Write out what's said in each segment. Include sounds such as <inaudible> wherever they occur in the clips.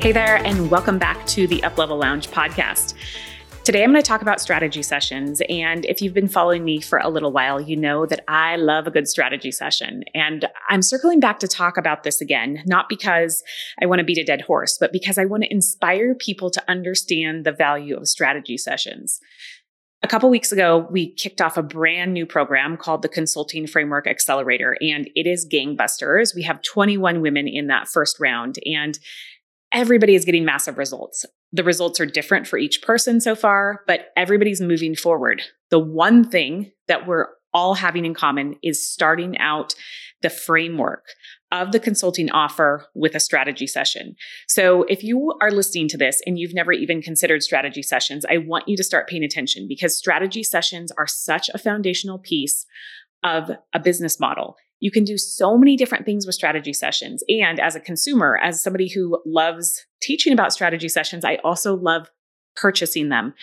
Hey there, and welcome back to the Uplevel Lounge podcast. Today, I'm going to talk about strategy sessions. And if you've been following me for a little while, you know that I love a good strategy session. And I'm circling back to talk about this again, not because I want to beat a dead horse, but because I want to inspire people to understand the value of strategy sessions. A couple weeks ago, we kicked off a brand new program called the Consulting Framework Accelerator, and it is gangbusters. We have 21 women in that first round, and everybody is getting massive results. The results are different for each person so far, but everybody's moving forward. The one thing that we're all having in common is starting out the framework of the consulting offer with a strategy session. So, if you are listening to this and you've never even considered strategy sessions, I want you to start paying attention because strategy sessions are such a foundational piece of a business model. You can do so many different things with strategy sessions. And as a consumer, as somebody who loves teaching about strategy sessions, I also love purchasing them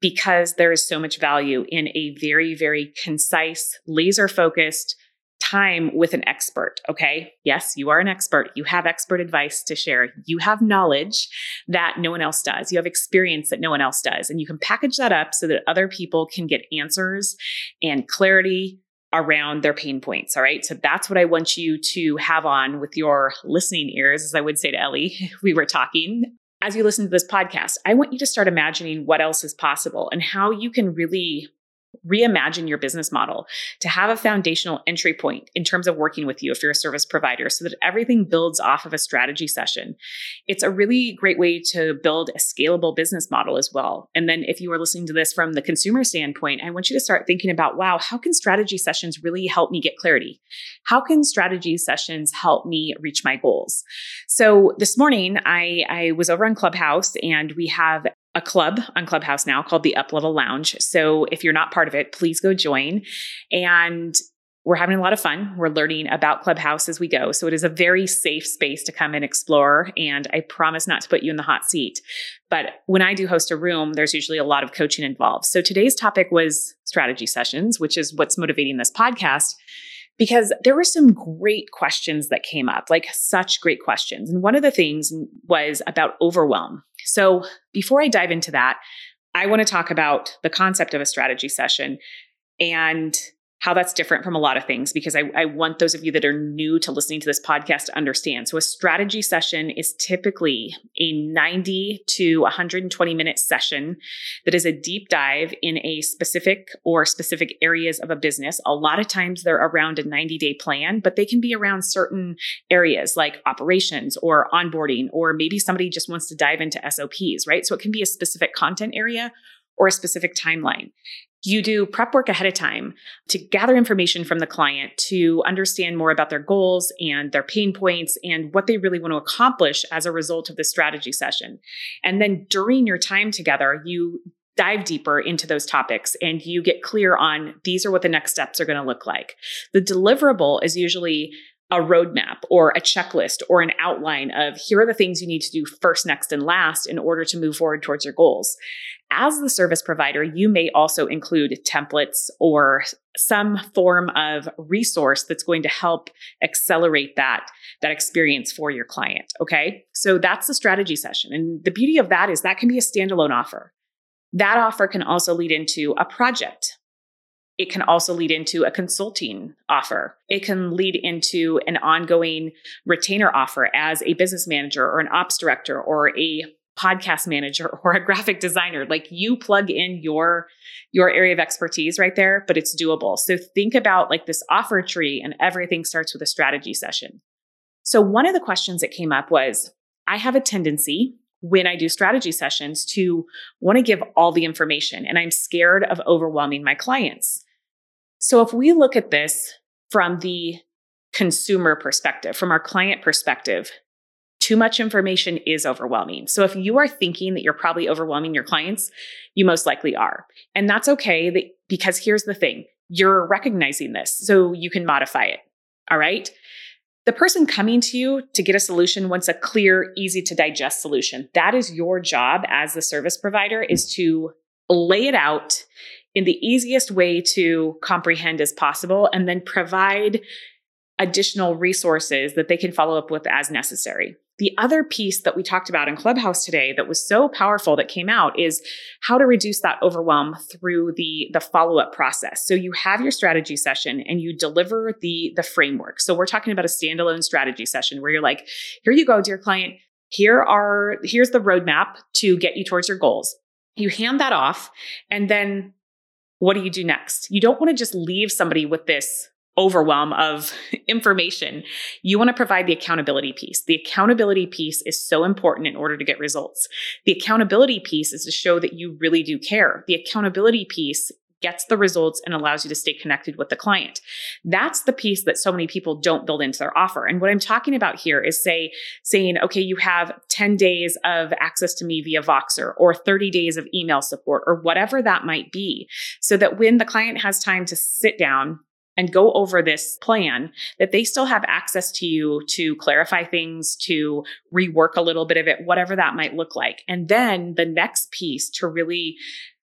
because there is so much value in a very, very concise, laser focused time with an expert. Okay. Yes, you are an expert. You have expert advice to share. You have knowledge that no one else does. You have experience that no one else does. And you can package that up so that other people can get answers and clarity around their pain points. All right. So that's what I want you to have on with your listening ears, as I would say to Ellie. <laughs> We were talking. As you listen to this podcast, I want you to start imagining what else is possible and how you can really reimagine your business model to have a foundational entry point in terms of working with you if you're a service provider so that everything builds off of a strategy session. It's a really great way to build a scalable business model as well. And then if you are listening to this from the consumer standpoint, I want you to start thinking about wow, how can strategy sessions really help me get clarity? How can strategy sessions help me reach my goals? So this morning I I was over on Clubhouse and we have a club on Clubhouse now called the Uplevel Lounge. So if you're not part of it, please go join. And we're having a lot of fun. We're learning about Clubhouse as we go. So it is a very safe space to come and explore. And I promise not to put you in the hot seat. But when I do host a room, there's usually a lot of coaching involved. So today's topic was strategy sessions, which is what's motivating this podcast because there were some great questions that came up, like such great questions. And one of the things was about overwhelm. So before I dive into that, I want to talk about the concept of a strategy session and how that's different from a lot of things because I, I, want those of you that are new to listening to this podcast to understand. So, a strategy session is typically a 90 to 120 minute session that is a deep dive in a specific or specific areas of a business. A lot of times they're around a 90 day plan, but they can be around certain areas like operations or onboarding, or maybe somebody just wants to dive into SOPs, right? So, it can be a specific content area or a specific timeline. You do prep work ahead of time to gather information from the client to understand more about their goals and their pain points and what they really want to accomplish as a result of the strategy session. And then during your time together, you dive deeper into those topics and you get clear on these are what the next steps are going to look like. The deliverable is usually a roadmap or a checklist or an outline of here are the things you need to do first, next, and last in order to move forward towards your goals. As the service provider, you may also include templates or some form of resource that's going to help accelerate that, that experience for your client. Okay. So that's the strategy session. And the beauty of that is that can be a standalone offer. That offer can also lead into a project it can also lead into a consulting offer. It can lead into an ongoing retainer offer as a business manager or an ops director or a podcast manager or a graphic designer. Like you plug in your your area of expertise right there, but it's doable. So think about like this offer tree and everything starts with a strategy session. So one of the questions that came up was I have a tendency when I do strategy sessions to want to give all the information and I'm scared of overwhelming my clients. So if we look at this from the consumer perspective, from our client perspective, too much information is overwhelming. So if you are thinking that you're probably overwhelming your clients, you most likely are. And that's okay because here's the thing. You're recognizing this so you can modify it. All right. The person coming to you to get a solution wants a clear, easy to digest solution. That is your job as the service provider is to lay it out in the easiest way to comprehend as possible and then provide additional resources that they can follow up with as necessary. The other piece that we talked about in Clubhouse today that was so powerful that came out is how to reduce that overwhelm through the, the follow-up process. So you have your strategy session and you deliver the, the framework. So we're talking about a standalone strategy session where you're like, here you go, dear client. Here are, here's the roadmap to get you towards your goals. You hand that off and then what do you do next? You don't want to just leave somebody with this overwhelm of <laughs> information. You want to provide the accountability piece. The accountability piece is so important in order to get results. The accountability piece is to show that you really do care. The accountability piece gets the results and allows you to stay connected with the client. That's the piece that so many people don't build into their offer. And what I'm talking about here is say, saying, okay, you have 10 days of access to me via Voxer or 30 days of email support or whatever that might be. So that when the client has time to sit down, and go over this plan that they still have access to you to clarify things, to rework a little bit of it, whatever that might look like. And then the next piece to really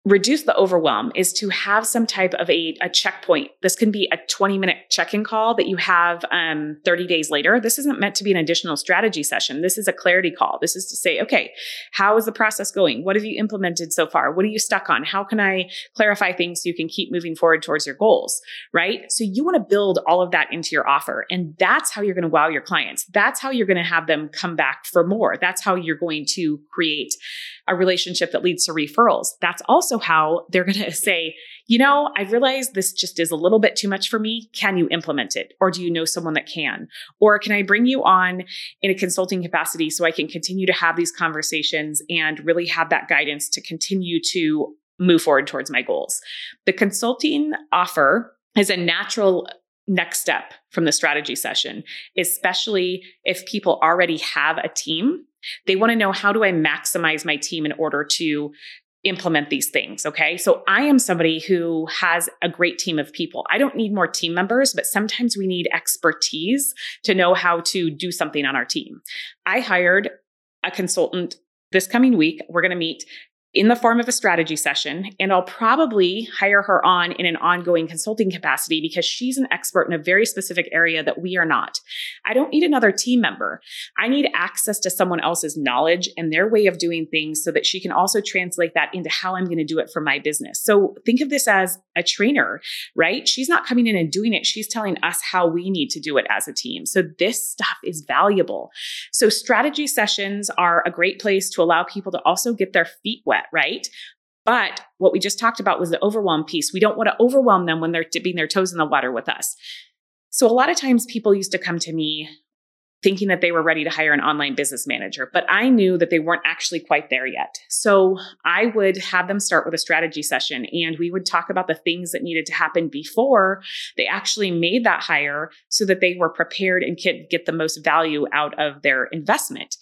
reduce the overwhelm is to have some type of a, a checkpoint. This can be a 20 minute check in call that you have um, 30 days later. This isn't meant to be an additional strategy session. This is a clarity call. This is to say, okay, how is the process going? What have you implemented so far? What are you stuck on? How can I clarify things so you can keep moving forward towards your goals? Right. So you want to build all of that into your offer. And that's how you're going to wow your clients. That's how you're going to have them come back for more. That's how you're going to create a relationship that leads to referrals. That's also how they're going <laughs> to say, you know, I realize this just is a little bit too much for me. Can you implement it? Or do you know someone that can? Or can I bring you on in a consulting capacity so I can continue to have these conversations and really have that guidance to continue to move forward towards my goals? The consulting offer is a natural next step from the strategy session, especially if people already have a team they want to know how do I maximize my team in order to implement these things. Okay. So I am somebody who has a great team of people. I don't need more team members, but sometimes we need expertise to know how to do something on our team. I hired a consultant this coming week. We're going to meet in the form of a strategy session. And I'll probably hire her on in an ongoing consulting capacity because she's an expert in a very specific area that we are not. I don't need another team member. I need access to someone else's knowledge and their way of doing things so that she can also translate that into how I'm going to do it for my business. So think of this as a trainer, right? She's not coming in and doing it. She's telling us how we need to do it as a team. So this stuff is valuable. So strategy sessions are a great place to allow people to also get their feet wet right? But what we just talked about was the overwhelm piece. We don't want to overwhelm them when they're dipping their toes in the water with us. So a lot of times people used to come to me thinking that they were ready to hire an online business manager, but I knew that they weren't actually quite there yet. So I would have them start with a strategy session and we would talk about the things that needed to happen before they actually made that hire so that they were prepared and could get the most value out of their investment.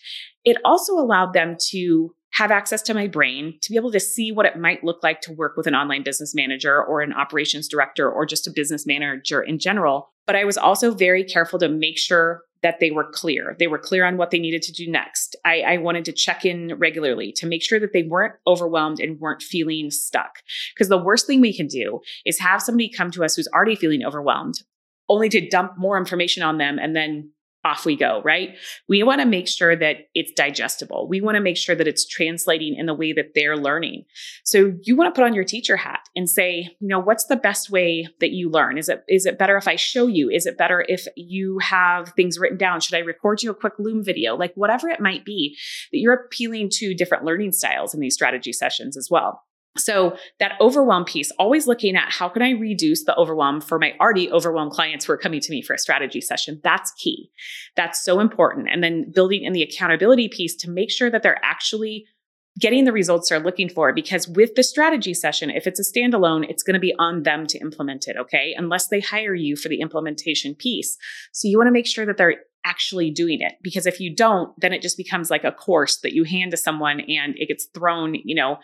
It also allowed them to have access to my brain to be able to see what it might look like to work with an online business manager or an operations director or just a business manager in general. But I was also very careful to make sure that they were clear. They were clear on what they needed to do next. I, I, wanted to check in regularly to make sure that they weren't overwhelmed and weren't feeling stuck. Because the worst thing we can do is have somebody come to us who's already feeling overwhelmed, only to dump more information on them and then off we go, right? We want to make sure that it's digestible. We want to make sure that it's translating in the way that they're learning. So you want to put on your teacher hat and say, you know, what's the best way that you learn? Is it is it better if I show you? Is it better if you have things written down? Should I record you a quick Loom video? Like whatever it might be, that you're appealing to different learning styles in these strategy sessions as well. So that overwhelm piece, always looking at how can I reduce the overwhelm for my already overwhelmed clients who are coming to me for a strategy session. That's key. That's so important. And then building in the accountability piece to make sure that they're actually getting the results they're looking for. Because with the strategy session, if it's a standalone, it's going to be on them to implement it. Okay. Unless they hire you for the implementation piece. So you want to make sure that they're actually doing it because if you don't then it just becomes like a course that you hand to someone and it gets thrown you know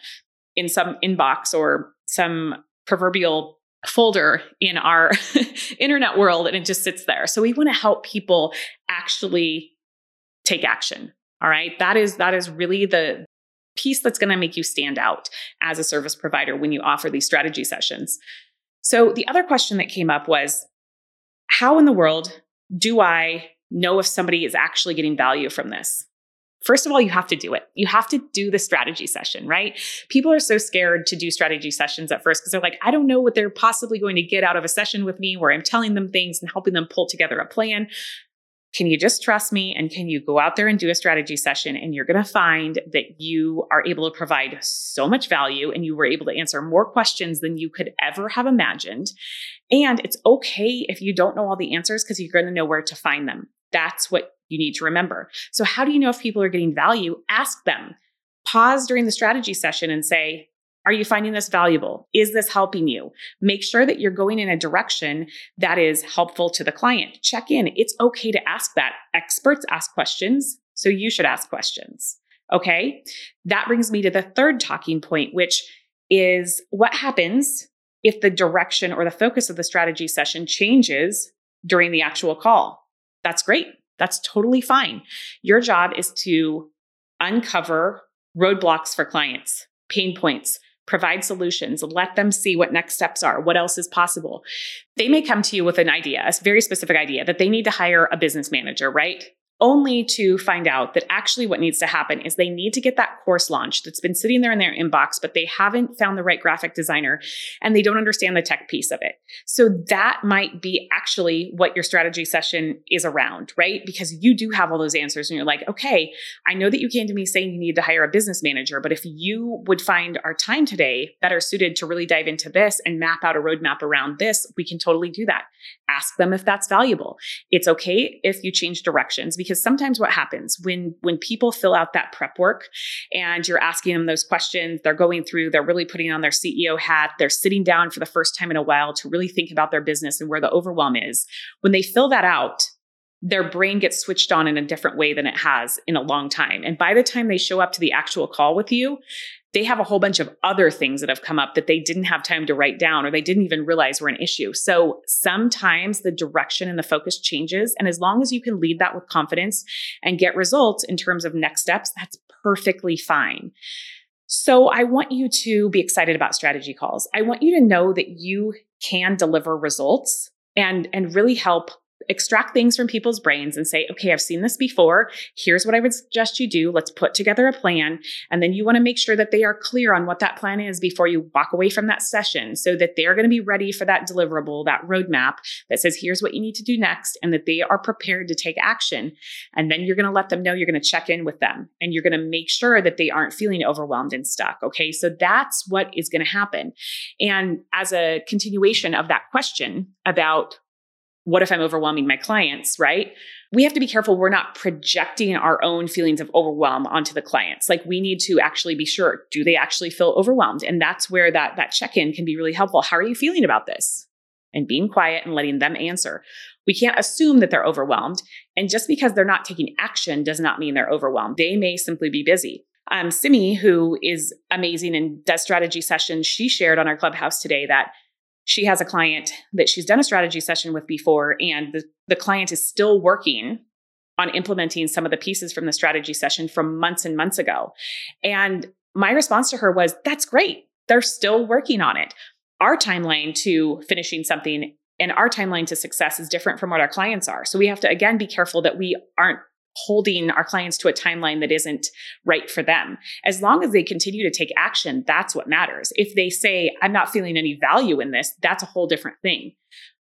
in some inbox or some proverbial folder in our <laughs> internet world and it just sits there. So we want to help people actually take action. All right? That is that is really the piece that's going to make you stand out as a service provider when you offer these strategy sessions. So the other question that came up was how in the world do I know if somebody is actually getting value from this? First of all, you have to do it. You have to do the strategy session, right? People are so scared to do strategy sessions at first because they're like, I don't know what they're possibly going to get out of a session with me where I'm telling them things and helping them pull together a plan. Can you just trust me? And can you go out there and do a strategy session? And you're going to find that you are able to provide so much value and you were able to answer more questions than you could ever have imagined. And it's okay if you don't know all the answers because you're going to know where to find them. That's what you need to remember. So, how do you know if people are getting value? Ask them. Pause during the strategy session and say, are you finding this valuable? Is this helping you? Make sure that you're going in a direction that is helpful to the client. Check in. It's okay to ask that. Experts ask questions, so you should ask questions. Okay. That brings me to the third talking point, which is what happens if the direction or the focus of the strategy session changes during the actual call. That's great. That's totally fine. Your job is to uncover roadblocks for clients, pain points, provide solutions, let them see what next steps are, what else is possible. They may come to you with an idea, a very specific idea that they need to hire a business manager, right? Only to find out that actually what needs to happen is they need to get that course launched that's been sitting there in their inbox, but they haven't found the right graphic designer and they don't understand the tech piece of it. So that might be actually what your strategy session is around, right? Because you do have all those answers and you're like, okay, I know that you came to me saying you need to hire a business manager, but if you would find our time today better suited to really dive into this and map out a roadmap around this, we can totally do that. Ask them if that's valuable. It's okay if you change directions because because sometimes what happens when when people fill out that prep work and you're asking them those questions they're going through they're really putting on their ceo hat they're sitting down for the first time in a while to really think about their business and where the overwhelm is when they fill that out their brain gets switched on in a different way than it has in a long time. And by the time they show up to the actual call with you, they have a whole bunch of other things that have come up that they didn't have time to write down or they didn't even realize were an issue. So sometimes the direction and the focus changes. And as long as you can lead that with confidence and get results in terms of next steps, that's perfectly fine. So I want you to be excited about strategy calls. I want you to know that you can deliver results and, and really help extract things from people's brains and say, okay, I've seen this before. Here's what I would suggest you do. Let's put together a plan. And then you want to make sure that they are clear on what that plan is before you walk away from that session so that they're going to be ready for that deliverable, that roadmap that says, here's what you need to do next, and that they are prepared to take action. And then you're going to let them know you're going to check in with them and you're going to make sure that they aren't feeling overwhelmed and stuck. Okay. So that's what is going to happen. And as a continuation of that question about what if I'm overwhelming my clients, right? We have to be careful we're not projecting our own feelings of overwhelm onto the clients. Like we need to actually be sure, do they actually feel overwhelmed? And that's where that that check-in can be really helpful. How are you feeling about this? And being quiet and letting them answer. We can't assume that they're overwhelmed. And just because they're not taking action does not mean they're overwhelmed. They may simply be busy. Um, Simi, who is amazing and does strategy sessions, she shared on our clubhouse today that she has a client that she's done a strategy session with before, and the, the client is still working on implementing some of the pieces from the strategy session from months and months ago. And my response to her was, That's great. They're still working on it. Our timeline to finishing something And our timeline to success is different from what our clients are. So we have to, again, be careful that we aren't holding our clients to a timeline that isn't right for them. As long as they continue to take action, that's what matters. If they say, I'm not feeling any value in this, that's a whole different thing.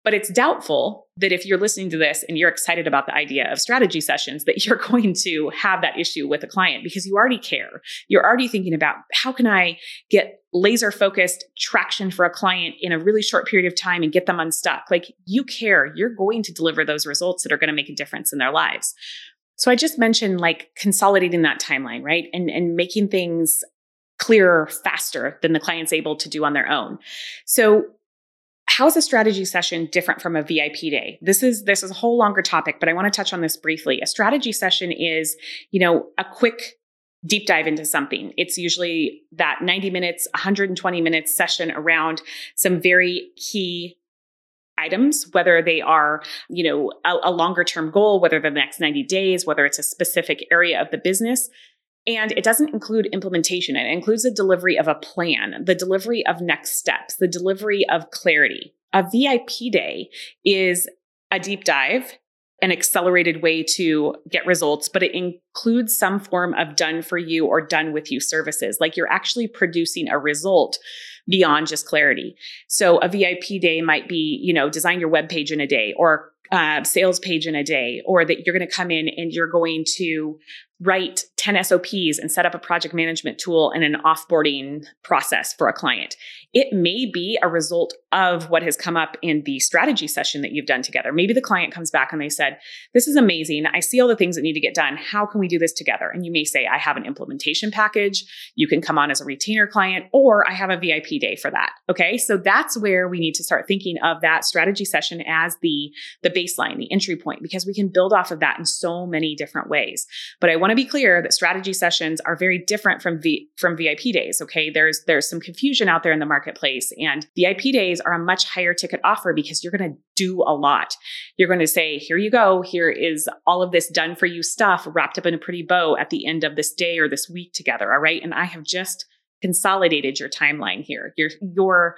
But it's doubtful that if you're listening to this and you're excited about the idea of strategy sessions, that <laughs> you're going to have that issue with a client because you already care. You're already thinking about how can I get laser focused traction for a client in a really short period of time and get them unstuck. Like you care, you're going to deliver those results that are going to make a difference in their lives. So I just mentioned like consolidating that timeline, right? And and making things clearer faster than the client's able to do on their own. So how is a strategy session different from a VIP day? This is this is a whole longer topic, but I want to touch on this briefly. A strategy session is, you know, a quick deep dive into something. It's usually that 90 minutes, 120 minutes session around some very key items, whether they are, you know, a, a longer term goal, whether the next 90 days, whether it's a specific area of the business. And it doesn't include implementation. It includes the delivery of a plan, the delivery of next steps, the delivery of clarity. A VIP day is a deep dive, an accelerated way to get results, but it includes some form of done for you or done with you services. Like you're actually producing a result beyond just clarity. So a VIP day might be, you know, design your web page in a day or uh, sales page in a day, or that you're going to come in and you're going to write 10 SOPs and set up a project management tool and an offboarding process for a client. It may be a result of what has come up in the strategy session that you've done together. Maybe the client comes back and they said, This is amazing. I see all the things that need to get done. How can we do this together? And you may say, I have an implementation package. You can come on as a retainer client, or I have a VIP day for that. Okay. So that's where we need to start thinking of that strategy session as the, the baseline, the entry point, because we can build off of that in so many different ways. But I want to be clear that strategy sessions are very different from v, from VIP days. Okay, there's there's some confusion out there in the marketplace, and VIP days are a much higher ticket offer because you're going to do a lot. You're going to say, "Here you go. Here is all of this done for you stuff wrapped up in a pretty bow at the end of this day or this week together." All right, and I have just consolidated your timeline here. Your your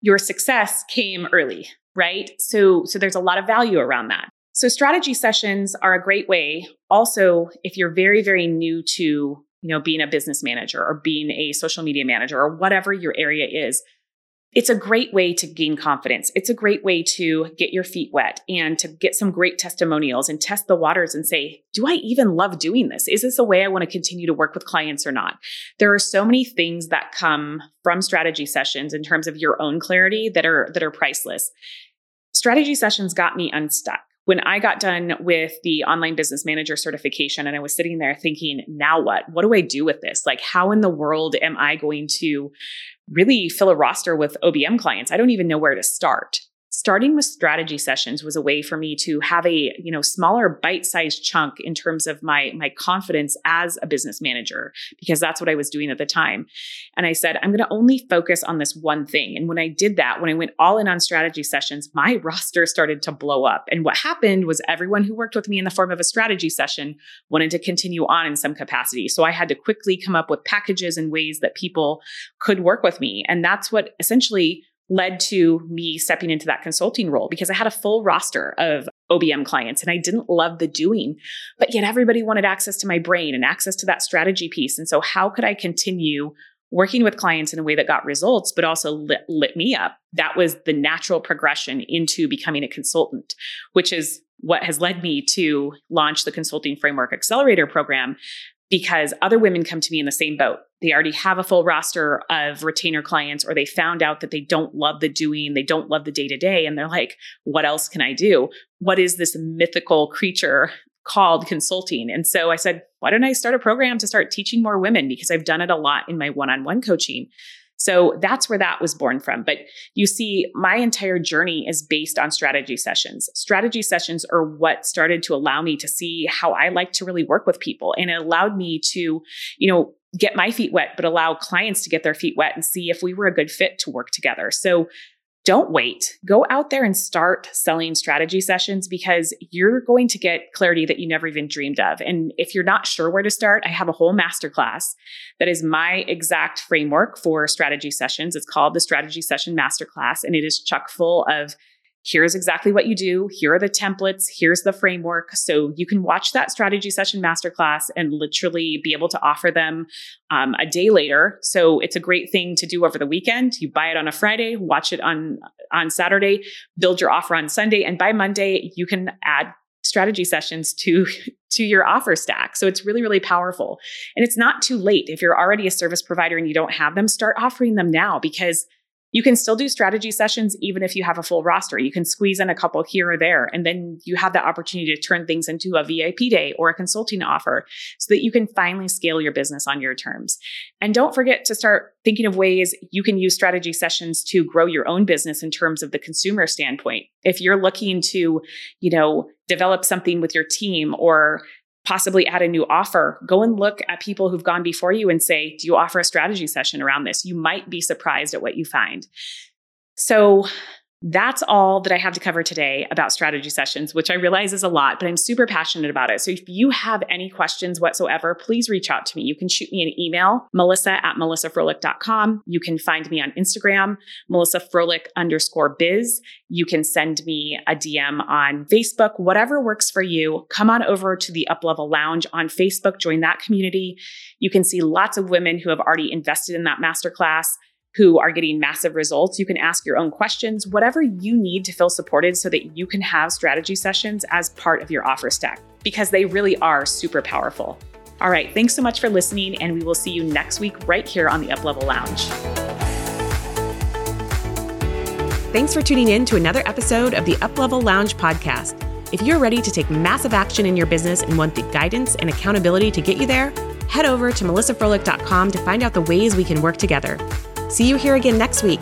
your success came early, right? So so there's a lot of value around that. So strategy sessions are a great way. Also, if you're very, very new to, you know, being a business manager or being a social media manager or whatever your area is, it's a great way to gain confidence. It's a great way to get your feet wet and to get some great testimonials and test the waters and say, do I even love doing this? Is this a way I want to continue to work with clients or not? There are so many things that come from strategy sessions in terms of your own clarity that are that are priceless. Strategy sessions got me unstuck when I got done with the online business manager certification and I was sitting there thinking, now what? What do I do with this? Like, how in the world am I going to really fill a roster with OBM clients? I don't even know where to start starting with strategy sessions was a way for me to have a you know smaller bite-sized chunk in terms of my my confidence as a business manager because that's what I was doing at the time. And I said I'm going to only focus on this one thing. And when I did that when I went all in on strategy sessions my <laughs> roster started to blow up. And what happened was everyone who worked with me in the form of a strategy session wanted to continue on in some capacity. So I had to quickly come up with packages and ways that people could work with me. And that's what essentially led to me stepping into that consulting role because I had a full roster of OBM clients and I didn't love the doing, but yet everybody wanted access to my brain and access to that strategy piece. And so, how could I continue working with clients in a way that got results, but also lit, lit me up? That was the natural progression into becoming a consultant, which is what has led me to launch the Consulting Framework Accelerator program because other women come to me in the same boat. They already have a full roster of retainer clients, or they found out that they don't love the doing, they don't love the day to day, and they're like, what else can I do? What is this mythical creature called consulting? And so I said, why don't I start a program to start teaching more women? Because I've done it a lot in my one on one coaching. So that's where that was born from. But you see, my entire journey is based on strategy sessions. Strategy sessions are what started to allow me to see how I like to really work with people. And it allowed me to, you know, get my feet wet, but allow clients to get their feet wet and see if we were a good fit to work together. So don't wait. Go out there and start selling strategy sessions because you're going to get clarity that you never even dreamed of. And if you're not sure where to start, I have a whole masterclass that is my exact framework for strategy sessions. It's called the Strategy Session Masterclass, and it is chock full of here's exactly what you do. Here are the templates. Here's the framework. So you can watch that strategy session masterclass and literally be able to offer them um, a day later. So it's a great thing to do over the weekend. You buy it on a Friday, watch it on on Saturday, build your offer on Sunday, and by Monday you can add strategy sessions to <laughs> to your offer stack. So it's really really powerful. And it's not too late if you're already a service provider and you don't have them, start offering them now because you can still do strategy sessions even if you have a full roster. You can squeeze in a couple here or there, and then you have the opportunity to turn things into a VIP day or a consulting offer so that you can finally scale your business on your terms. And don't forget to start thinking of ways you can use strategy sessions to grow your own business in terms of the consumer standpoint. If you're looking to, you know, develop something with your team or possibly add a new offer, go and look at people who've gone before you and say, Do you offer a strategy session around this? You might be surprised at what you find. So, that's all that I have to cover today about strategy sessions, which I realize is a lot, but I'm super passionate about it. So if you have any questions whatsoever, please reach out to me. You can shoot me an email, melissa at melissafroehlich.com. You can find me on Instagram, melissafroehlich underscore biz. You can send me a DM on Facebook, whatever works for you. Come on over to the Uplevel Lounge on Facebook, join that community. You can see lots of women who have already invested in that masterclass who are getting massive results. You can ask your own questions, whatever you need to feel supported so that you can have strategy sessions as part of your offer stack because they really are super powerful. All right, thanks so much for listening, and we will see you next week right here on the Uplevel Lounge. Thanks for tuning in to another episode of the Uplevel Lounge podcast. If you're ready to take massive action in your business and want the guidance and accountability to get you there, head over to melissafroehlich.com to find out the ways we can work together. See you here again next week.